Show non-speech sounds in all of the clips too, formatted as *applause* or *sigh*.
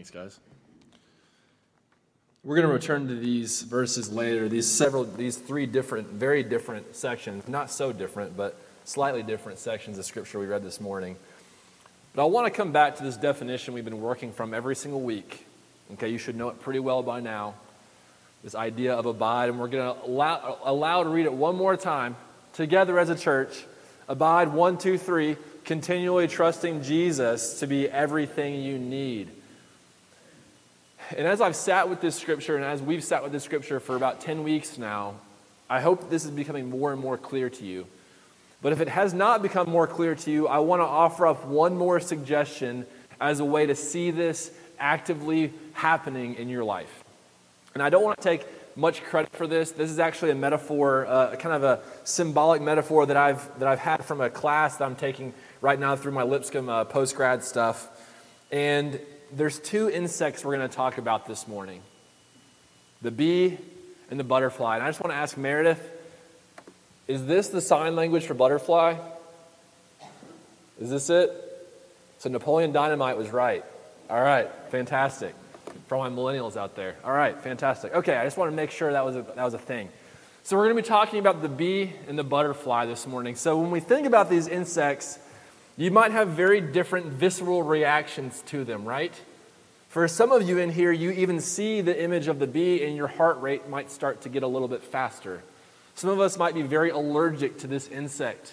Thanks, guys. We're going to return to these verses later, these several, these three different, very different sections, not so different, but slightly different sections of Scripture we read this morning. But I want to come back to this definition we've been working from every single week. Okay, you should know it pretty well by now. This idea of abide, and we're going to allow, allow to read it one more time together as a church. Abide, one, two, three, continually trusting Jesus to be everything you need. And as I've sat with this scripture, and as we've sat with this scripture for about 10 weeks now, I hope this is becoming more and more clear to you. But if it has not become more clear to you, I want to offer up one more suggestion as a way to see this actively happening in your life. And I don't want to take much credit for this. This is actually a metaphor, uh, kind of a symbolic metaphor that I've, that I've had from a class that I'm taking right now through my Lipscomb uh, post grad stuff. And there's two insects we're going to talk about this morning the bee and the butterfly. And I just want to ask Meredith is this the sign language for butterfly? Is this it? So Napoleon Dynamite was right. All right, fantastic. For my millennials out there. All right, fantastic. Okay, I just want to make sure that was a, that was a thing. So we're going to be talking about the bee and the butterfly this morning. So when we think about these insects, you might have very different visceral reactions to them, right? For some of you in here, you even see the image of the bee and your heart rate might start to get a little bit faster. Some of us might be very allergic to this insect.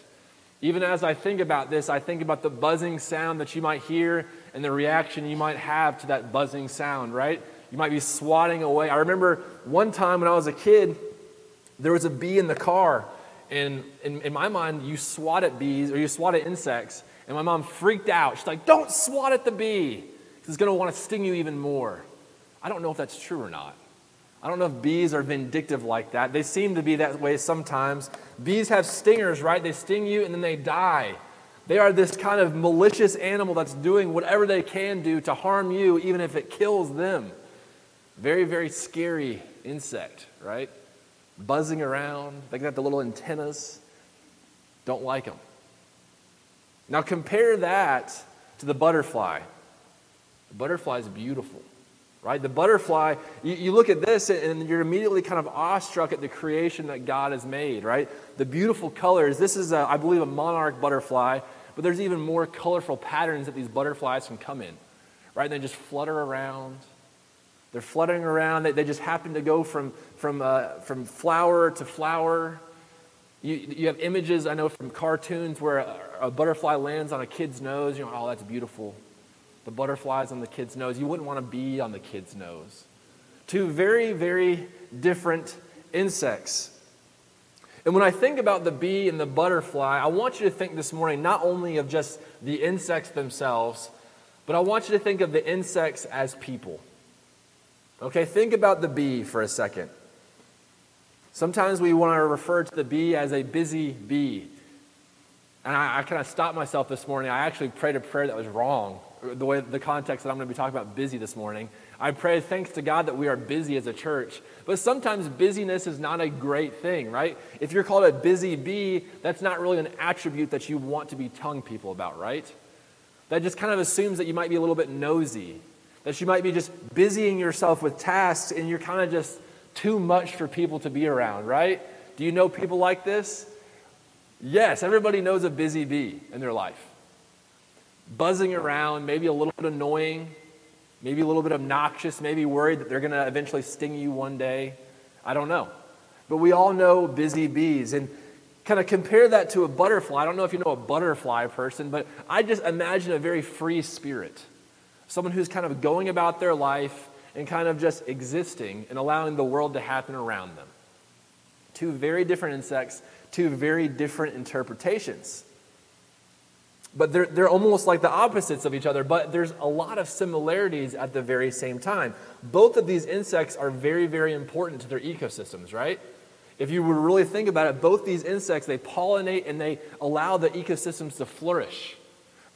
Even as I think about this, I think about the buzzing sound that you might hear and the reaction you might have to that buzzing sound, right? You might be swatting away. I remember one time when I was a kid, there was a bee in the car, and in, in my mind, you swat at bees or you swat at insects, and my mom freaked out. She's like, Don't swat at the bee. It's going to want to sting you even more. I don't know if that's true or not. I don't know if bees are vindictive like that. They seem to be that way sometimes. Bees have stingers, right? They sting you and then they die. They are this kind of malicious animal that's doing whatever they can do to harm you, even if it kills them. Very, very scary insect, right? Buzzing around. They got the little antennas. Don't like them. Now compare that to the butterfly. The butterfly is beautiful, right? The butterfly, you, you, look at this and you're immediately kind of awestruck at the creation that God has made, right? The beautiful colors. This is, a, I believe, a monarch butterfly, but there's even more colorful patterns that these butterflies can come in, right? And they just flutter around. They're fluttering around. They, they just happen to go from, from, uh, from flower to flower. You, you have images, I know, from cartoons where a, a butterfly lands on a kid's nose. You know, oh, that's beautiful. The butterflies on the kid's nose. You wouldn't want to be on the kid's nose. Two very, very different insects. And when I think about the bee and the butterfly, I want you to think this morning not only of just the insects themselves, but I want you to think of the insects as people. Okay, think about the bee for a second. Sometimes we want to refer to the bee as a busy bee. And I, I kind of stopped myself this morning. I actually prayed a prayer that was wrong, the way the context that I'm going to be talking about busy this morning. I pray thanks to God that we are busy as a church. But sometimes busyness is not a great thing, right? If you're called a busy bee, that's not really an attribute that you want to be telling people about, right? That just kind of assumes that you might be a little bit nosy, that you might be just busying yourself with tasks and you're kind of just too much for people to be around, right? Do you know people like this? Yes, everybody knows a busy bee in their life. Buzzing around, maybe a little bit annoying, maybe a little bit obnoxious, maybe worried that they're going to eventually sting you one day. I don't know. But we all know busy bees. And kind of compare that to a butterfly. I don't know if you know a butterfly person, but I just imagine a very free spirit. Someone who's kind of going about their life and kind of just existing and allowing the world to happen around them. Two very different insects, two very different interpretations. But they're, they're almost like the opposites of each other, but there's a lot of similarities at the very same time. Both of these insects are very, very important to their ecosystems, right? If you would really think about it, both these insects, they pollinate and they allow the ecosystems to flourish.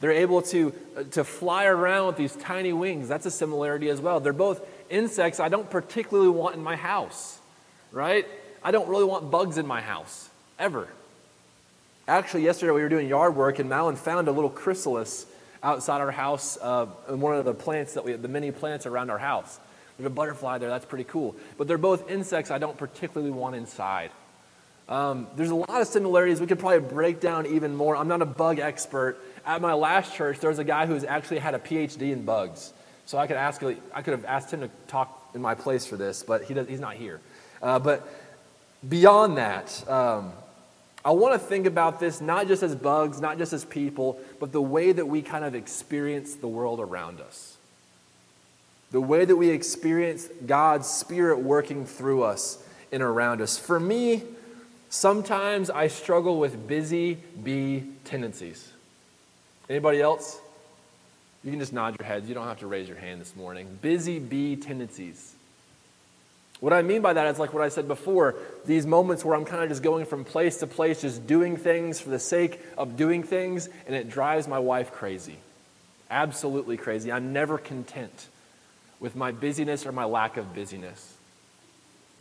They're able to, uh, to fly around with these tiny wings. That's a similarity as well. They're both insects I don't particularly want in my house, right? I don't really want bugs in my house, ever. Actually, yesterday we were doing yard work and Malin found a little chrysalis outside our house, uh, one of the plants that we the many plants around our house. There's a butterfly there, that's pretty cool. But they're both insects I don't particularly want inside. Um, there's a lot of similarities. We could probably break down even more. I'm not a bug expert. At my last church, there was a guy who's actually had a PhD in bugs. So I could ask, I could have asked him to talk in my place for this, but he does, he's not here. Uh, but beyond that, um, I want to think about this not just as bugs, not just as people, but the way that we kind of experience the world around us. The way that we experience God's Spirit working through us and around us. For me, sometimes I struggle with busy bee tendencies. Anybody else? You can just nod your heads. You don't have to raise your hand this morning. Busy bee tendencies. What I mean by that is like what I said before these moments where I'm kind of just going from place to place, just doing things for the sake of doing things, and it drives my wife crazy. Absolutely crazy. I'm never content with my busyness or my lack of busyness.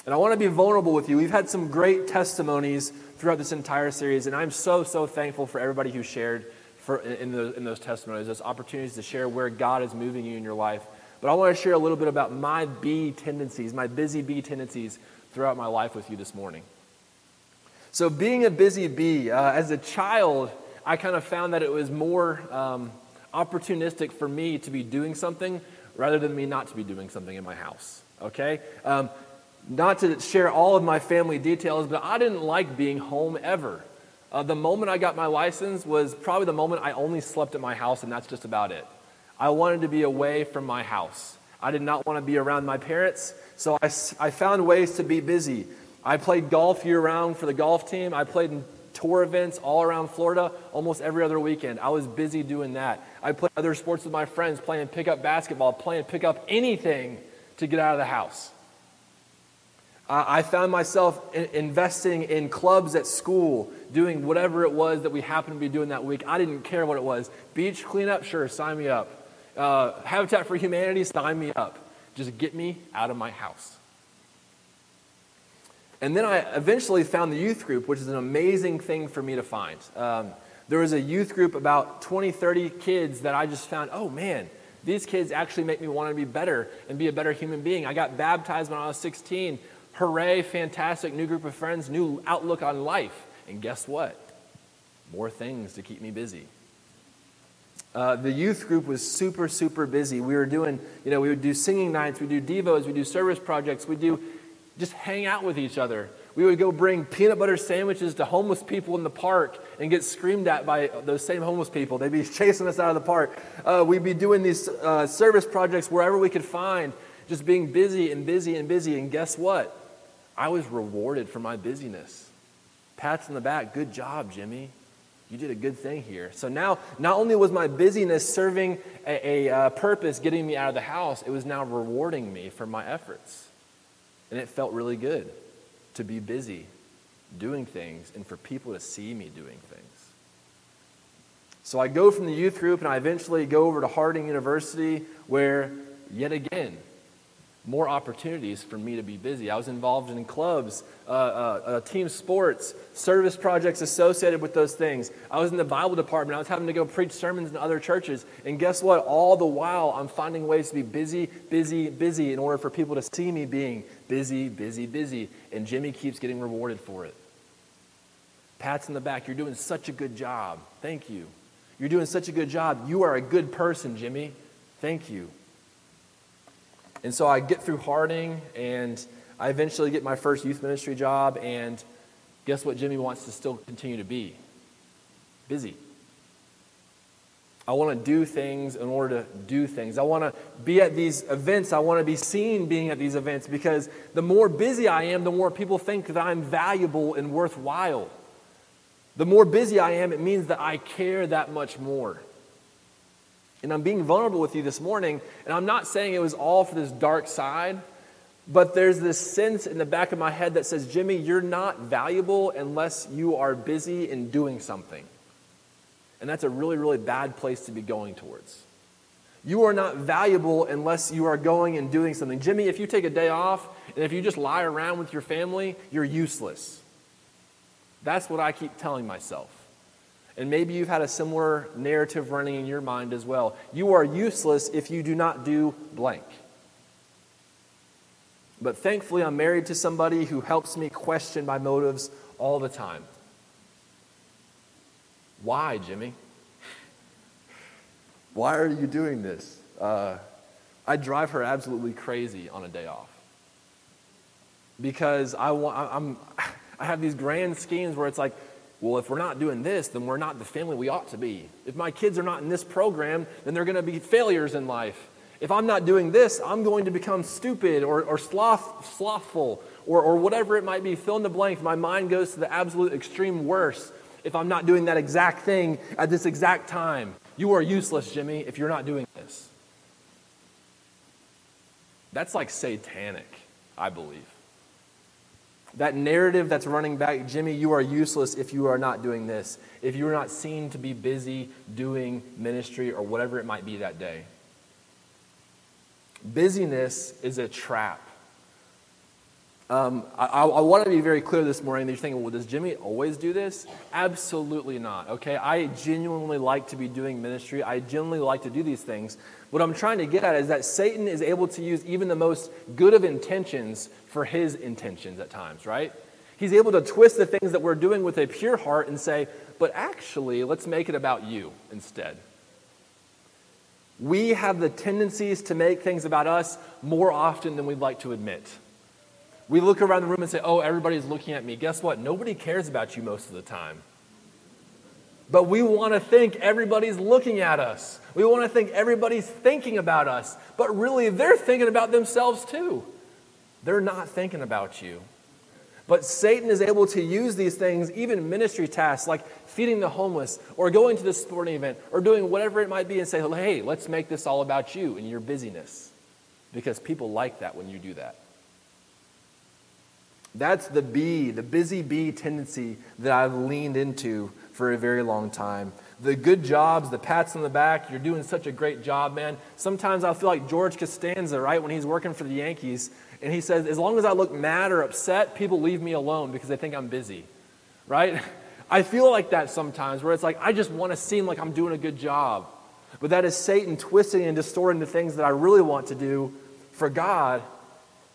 And I want to be vulnerable with you. We've had some great testimonies throughout this entire series, and I'm so, so thankful for everybody who shared for, in, those, in those testimonies, those opportunities to share where God is moving you in your life. But I want to share a little bit about my bee tendencies, my busy bee tendencies throughout my life with you this morning. So, being a busy bee, uh, as a child, I kind of found that it was more um, opportunistic for me to be doing something rather than me not to be doing something in my house. Okay? Um, not to share all of my family details, but I didn't like being home ever. Uh, the moment I got my license was probably the moment I only slept at my house, and that's just about it. I wanted to be away from my house. I did not want to be around my parents, so I, I found ways to be busy. I played golf year round for the golf team. I played in tour events all around Florida almost every other weekend. I was busy doing that. I played other sports with my friends, playing pickup basketball, playing pickup anything to get out of the house. I found myself investing in clubs at school, doing whatever it was that we happened to be doing that week. I didn't care what it was. Beach cleanup, sure, sign me up. Uh, Habitat for Humanity, sign me up. Just get me out of my house. And then I eventually found the youth group, which is an amazing thing for me to find. Um, there was a youth group, about 20, 30 kids that I just found, oh man, these kids actually make me want to be better and be a better human being. I got baptized when I was 16. Hooray, fantastic, new group of friends, new outlook on life. And guess what? More things to keep me busy. Uh, the youth group was super, super busy. We were doing, you know, we would do singing nights, we do devos, we do service projects, we do just hang out with each other. We would go bring peanut butter sandwiches to homeless people in the park and get screamed at by those same homeless people. They'd be *laughs* chasing us out of the park. Uh, we'd be doing these uh, service projects wherever we could find, just being busy and busy and busy. And guess what? I was rewarded for my busyness. Pats on the back, good job, Jimmy. You did a good thing here. So now, not only was my busyness serving a, a uh, purpose, getting me out of the house, it was now rewarding me for my efforts. And it felt really good to be busy doing things and for people to see me doing things. So I go from the youth group and I eventually go over to Harding University, where, yet again, more opportunities for me to be busy. I was involved in clubs, uh, uh, uh, team sports, service projects associated with those things. I was in the Bible department. I was having to go preach sermons in other churches. And guess what? All the while, I'm finding ways to be busy, busy, busy in order for people to see me being busy, busy, busy. And Jimmy keeps getting rewarded for it. Pats in the back. You're doing such a good job. Thank you. You're doing such a good job. You are a good person, Jimmy. Thank you. And so I get through Harding and I eventually get my first youth ministry job. And guess what Jimmy wants to still continue to be? Busy. I want to do things in order to do things. I want to be at these events. I want to be seen being at these events because the more busy I am, the more people think that I'm valuable and worthwhile. The more busy I am, it means that I care that much more. And I'm being vulnerable with you this morning, and I'm not saying it was all for this dark side, but there's this sense in the back of my head that says, Jimmy, you're not valuable unless you are busy in doing something. And that's a really, really bad place to be going towards. You are not valuable unless you are going and doing something. Jimmy, if you take a day off and if you just lie around with your family, you're useless. That's what I keep telling myself. And maybe you've had a similar narrative running in your mind as well. You are useless if you do not do blank. But thankfully, I'm married to somebody who helps me question my motives all the time. Why, Jimmy? *laughs* Why are you doing this? Uh, I drive her absolutely crazy on a day off because I want. I'm. *laughs* I have these grand schemes where it's like, well, if we're not doing this, then we're not the family we ought to be. If my kids are not in this program, then they're going to be failures in life. If I'm not doing this, I'm going to become stupid or, or sloth, slothful or, or whatever it might be. Fill in the blank. My mind goes to the absolute extreme worst if I'm not doing that exact thing at this exact time. You are useless, Jimmy, if you're not doing this. That's like satanic, I believe. That narrative that's running back, Jimmy, you are useless if you are not doing this, if you are not seen to be busy doing ministry or whatever it might be that day. Busyness is a trap. Um, I, I, want to be very clear this morning that you're thinking, well, does Jimmy always do this? Absolutely not, okay? I genuinely like to be doing ministry. I genuinely like to do these things. What I'm trying to get at is that Satan is able to use even the most good of intentions for his intentions at times, right? He's able to twist the things that we're doing with a pure heart and say, but actually, let's make it about you instead. We have the tendencies to make things about us more often than we'd like to admit. We look around the room and say, oh, everybody's looking at me. Guess what? Nobody cares about you most of the time. But we want to think everybody's looking at us. We want to think everybody's thinking about us. But really, they're thinking about themselves too. They're not thinking about you. But Satan is able to use these things, even ministry tasks like feeding the homeless or going to the sporting event or doing whatever it might be, and say, hey, let's make this all about you and your busyness. Because people like that when you do that. That's the bee, the busy bee tendency that I've leaned into for a very long time. The good jobs, the pats on the back, you're doing such a great job, man. Sometimes I feel like George Costanza, right, when he's working for the Yankees, and he says, as long as I look mad or upset, people leave me alone because they think I'm busy, right? I feel like that sometimes, where it's like, I just want to seem like I'm doing a good job. But that is Satan twisting and distorting the things that I really want to do for God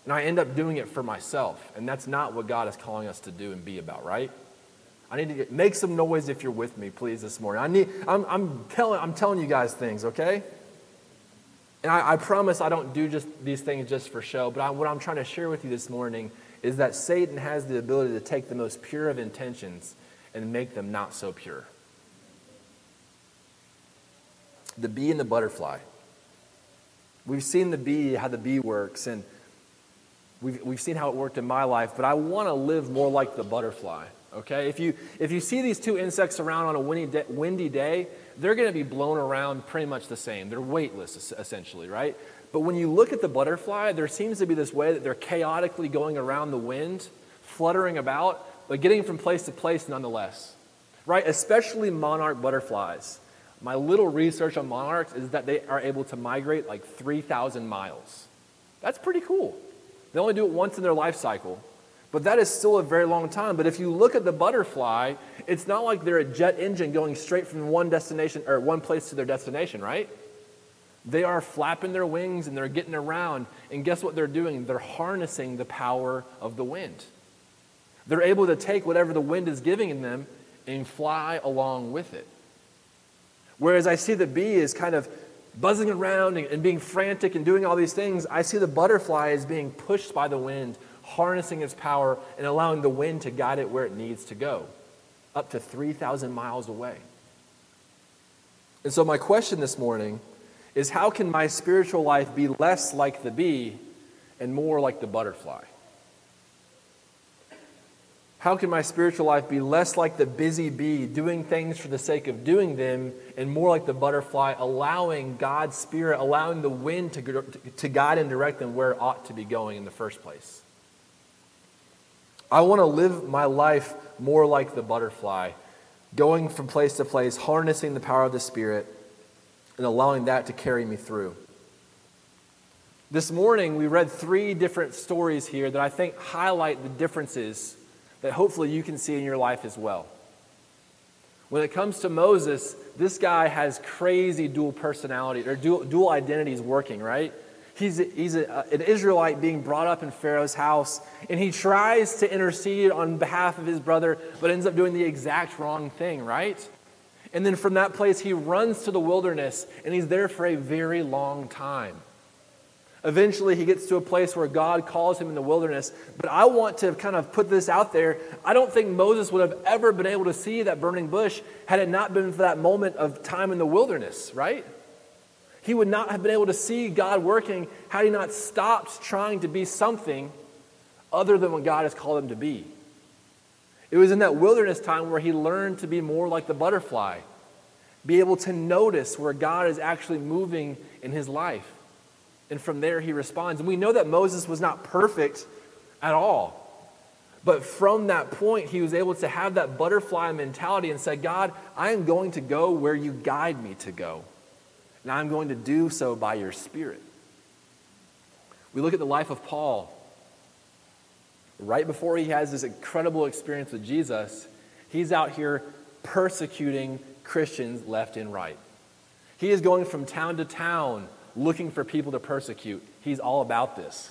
and I end up doing it for myself. And that's not what God is calling us to do and be about, right? I need to get, make some noise if you're with me, please, this morning. I need, I'm, I'm, telling, I'm telling you guys things, okay? And I, I promise I don't do just these things just for show, but I, what I'm trying to share with you this morning is that Satan has the ability to take the most pure of intentions and make them not so pure. The bee and the butterfly. We've seen the bee, how the bee works, and We've, we've seen how it worked in my life, but I want to live more like the butterfly. Okay? If you, if you see these two insects around on a windy windy day they're going to be blown around pretty much the same. They're weightless, essentially, right? But when you look at the butterfly, there seems to be this way that they're chaotically going around the wind, fluttering about, but getting from place to place nonetheless. Right? Especially monarch butterflies. My little research on monarchs is that they are able to migrate like 3,000 miles. That's pretty cool. They only do it once in their life cycle. But that is still a very long time. But if you look at the butterfly, it's not like they're a jet engine going straight from one destination or one place to their destination, right? They are flapping their wings and they're getting around. And guess what they're doing? They're harnessing the power of the wind. They're able to take whatever the wind is giving them and fly along with it. Whereas I see the bee is kind of buzzing around and, being frantic and doing all these things, I see the butterfly as being pushed by the wind, harnessing its power and allowing the wind to guide it where it needs to go, up to 3,000 miles away. And so, my question this morning is how can my spiritual life be less like the bee and more like the butterfly? How can my spiritual life be less like the busy bee, doing things for the sake of doing them, and more like the butterfly, allowing God's Spirit, allowing the wind to, to guide and direct them where it ought to be going in the first place? I want to live my life more like the butterfly, going from place to place, harnessing the power of the Spirit, and allowing that to carry me through. This morning, we read three different stories here that I think highlight the differences that hopefully you can see in your life as well. When it comes to Moses, this guy has crazy dual personality or dual, dual identities working, right? He's, a, he's a, uh, an Israelite being brought up in Pharaoh's house, and he tries to intercede on behalf of his brother, but ends up doing the exact wrong thing, right? And then from that place, he runs to the wilderness, and he's there for a very long time. Eventually, he gets to a place where God calls him in the wilderness. But I want to kind of put this out there. I don't think Moses would have ever been able to see that burning bush had it not been for that moment of time in the wilderness, right? He would not have been able to see God working had he not stopped trying to be something other than what God has called him to be. It was in that wilderness time where he learned to be more like the butterfly, be able to notice where God is actually moving in his life. And from there, he responds. And we know that Moses was not perfect at all. But from that point, he was able to have that butterfly mentality and say, God, I am going to go where you guide me to go. And I'm going to do so by your Spirit. We look at the life of Paul. Right before he has this incredible experience with Jesus, he's out here persecuting Christians left and right. He is going from town to town looking for people to persecute. He's all about this.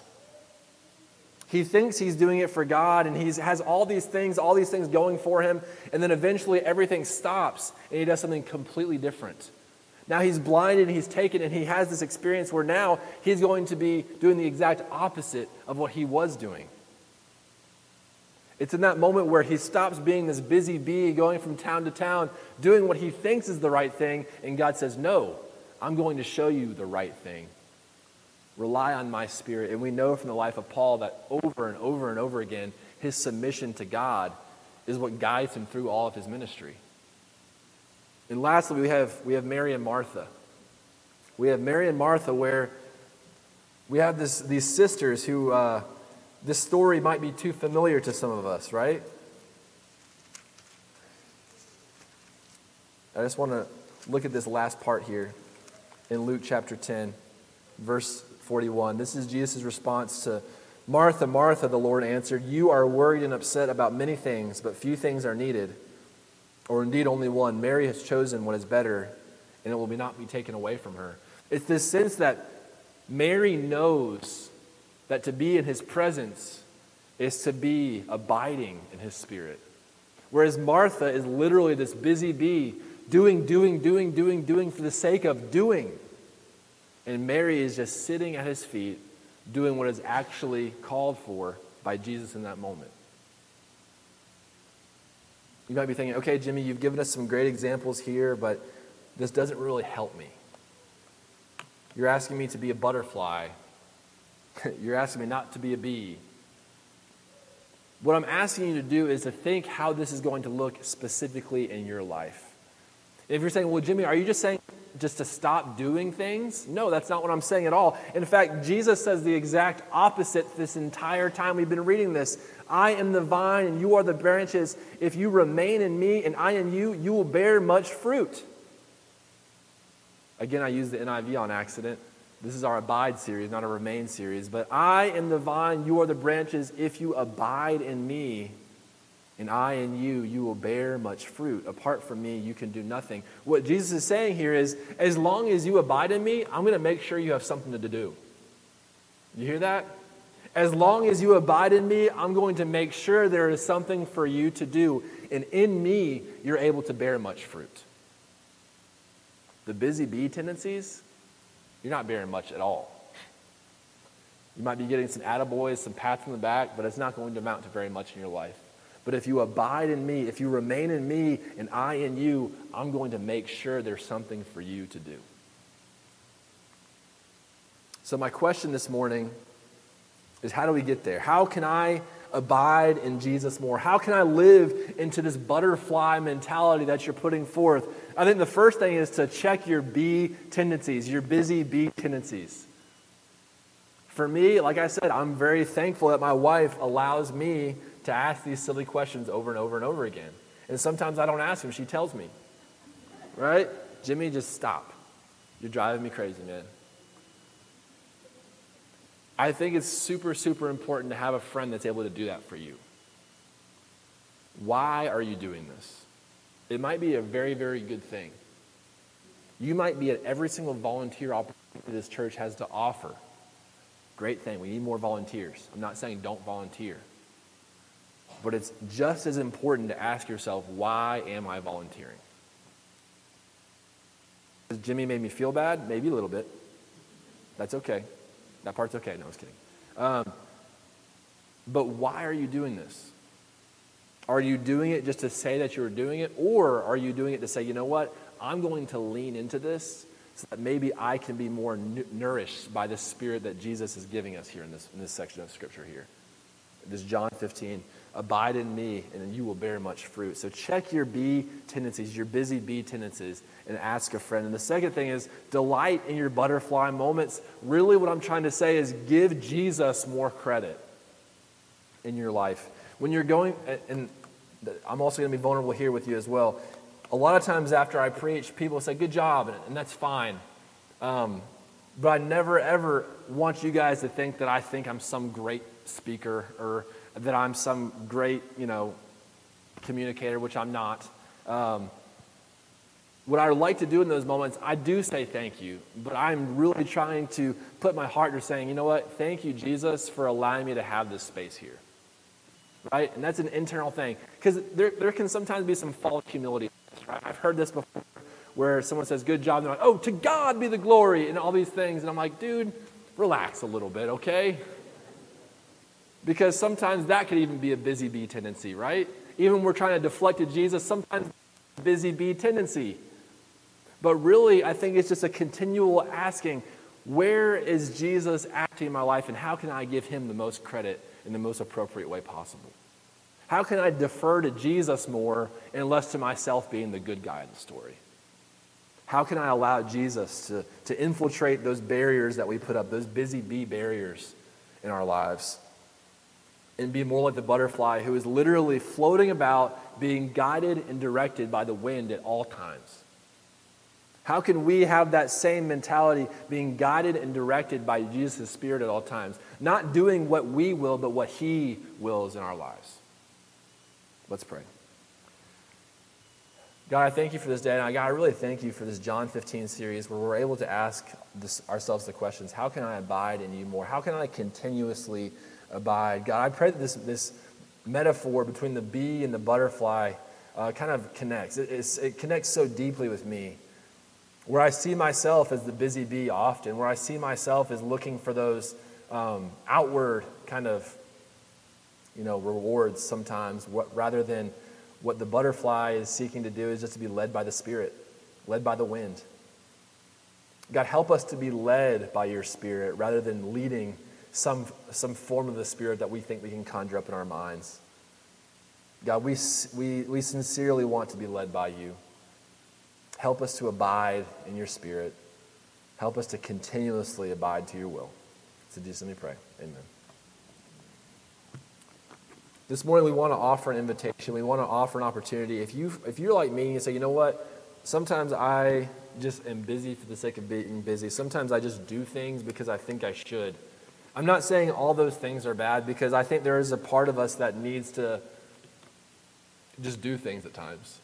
He thinks he's doing it for God and he has all these things, all these things going for him, and then eventually everything stops and he does something completely different. Now he's blinded, he's taken, and he has this experience where now he's going to be doing the exact opposite of what he was doing. It's in that moment where he stops being this busy bee going from town to town, doing what he thinks is the right thing, and God says, No, I'm going to show you the right thing. Rely on my spirit. And we know from the life of Paul that over and over and over again, his submission to God is what guides him through all of his ministry. And lastly, we have, we have Mary and Martha. We have Mary and Martha where we have this, these sisters who uh, this story might be too familiar to some of us, right? I just want to look at this last part here in Luke chapter 10, verse 41. This is Jesus' response to Martha, Martha, the Lord answered, You are worried and upset about many things, but few things are needed or indeed only one. Mary has chosen what is better, and it will not be taken away from her. It's this sense that Mary knows that to be in his presence is to be abiding in his spirit. Whereas Martha is literally this busy bee, doing, doing, doing, doing, doing for the sake of doing. And Mary is just sitting at his feet, doing what is actually called for by Jesus in that moment. You might be thinking, okay, Jimmy, you've given us some great examples here, but this doesn't really help me. You're asking me to be a butterfly. *laughs* You're asking me not to be a bee. What I'm asking you to do is to think how this is going to look specifically in your life. If you're saying, well, Jimmy, are you just saying just to stop doing things? No, that's not what I'm saying at all. In fact, Jesus says the exact opposite this entire time we've been reading this. I am the vine and you are the branches. If you remain in me and I in you, you will bear much fruit. Again, I used the NIV on accident. This is our Abide series, not a Remain series. But I am the vine, you are the branches. If you abide in me and I and you, you will bear much fruit. Apart from me, you can do nothing. What Jesus is saying here is as long as you abide in me, I'm going to make sure you have something to do. You hear that? As long as you abide in me, I'm going to make sure there is something for you to do. And in me, you're able to bear much fruit. The busy bee tendencies, you're not bearing much at all. You might be getting some attaboys, some pats on the back, but it's not going to amount to very much in your life. But if you abide in me, if you remain in me and I in you, I'm going to make sure there's something for you to do. So, my question this morning is how do we get there? How can I abide in Jesus more? How can I live into this butterfly mentality that you're putting forth? I think the first thing is to check your bee tendencies, your busy bee tendencies. For me, like I said, I'm very thankful that my wife allows me to ask these silly questions over and over and over again. And sometimes I don't ask them, she tells me. Right? Jimmy, just stop. You're driving me crazy, man. I think it's super, super important to have a friend that's able to do that for you. Why are you doing this? it might be a very, very good thing. You might be at every single volunteer opportunity this church has to offer. Great thing. We need more volunteers. I'm not saying don't volunteer. But it's just as important to ask yourself, why am I volunteering? Has Jimmy made me feel bad? Maybe a little bit. That's okay. That part's okay. No, I was kidding. Um, but why are you doing this? Are you doing it just to say that you're doing it? Or are you doing it to say, you know what? I'm going to lean into this so that maybe I can be more nourished by the spirit that Jesus is giving us here in this, in this section of scripture here. This John 15. Abide in me, and you will bear much fruit. So check your bee tendencies, your busy bee tendencies, and ask a friend. And the second thing is delight in your butterfly moments. Really, what I'm trying to say is give Jesus more credit in your life. When you're going, and I'm also going to be vulnerable here with you as well. A lot of times after I preach, people say, Good job, and that's fine. Um, but I never ever want you guys to think that I think I'm some great speaker or that I'm some great, you know, communicator, which I'm not. Um, what I like to do in those moments, I do say thank you, but I'm really trying to put my heart to saying, you know what, thank you, Jesus, for allowing me to have this space here. Right? And that's an internal thing. Because there, there can sometimes be some false humility. Right? I've heard this before where someone says, good job, and they're like, oh, to God be the glory, and all these things. And I'm like, dude, relax a little bit, okay? Because sometimes that could even be a busy bee tendency, right? Even when we're trying to deflect to Jesus, sometimes busy bee tendency. But really, I think it's just a continual asking, where is Jesus acting in my life and how can I give him the most credit in the most appropriate way possible? How can I defer to Jesus more and less to myself being the good guy in the story? How can I allow Jesus to, to infiltrate those barriers that we put up, those busy bee barriers in our lives? And be more like the butterfly who is literally floating about, being guided and directed by the wind at all times. How can we have that same mentality, being guided and directed by Jesus' Spirit at all times? Not doing what we will, but what He wills in our lives. Let's pray. God, I thank you for this day. And God, I really thank you for this John 15 series where we're able to ask this, ourselves the questions how can I abide in you more? How can I continuously abide. God, I pray that this, this metaphor between the bee and the butterfly uh, kind of connects. It, it connects so deeply with me. Where I see myself as the busy bee often, where I see myself as looking for those um, outward kind of, you know, rewards sometimes, what, rather than what the butterfly is seeking to do is just to be led by the Spirit, led by the wind. God, help us to be led by your Spirit rather than leading some, some form of the Spirit that we think we can conjure up in our minds. God, we, we, we sincerely want to be led by you. Help us to abide in your Spirit. Help us to continuously abide to your will. So, let me pray. Amen. This morning, we want to offer an invitation. We want to offer an opportunity. If, you, if you're like me and say, you know what, sometimes I just am busy for the sake of being busy. Sometimes I just do things because I think I should. I'm not saying all those things are bad because I think there is a part of us that needs to just do things at times.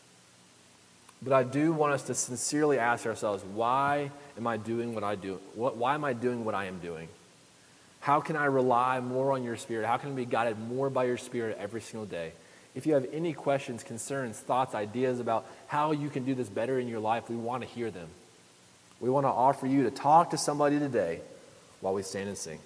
But I do want us to sincerely ask ourselves, why am I doing what I do? What, why am I doing what I am doing? How can I rely more on your spirit? How can I be guided more by your spirit every single day? If you have any questions, concerns, thoughts, ideas about how you can do this better in your life, we want to hear them. We want to offer you to talk to somebody today while we stand and sing.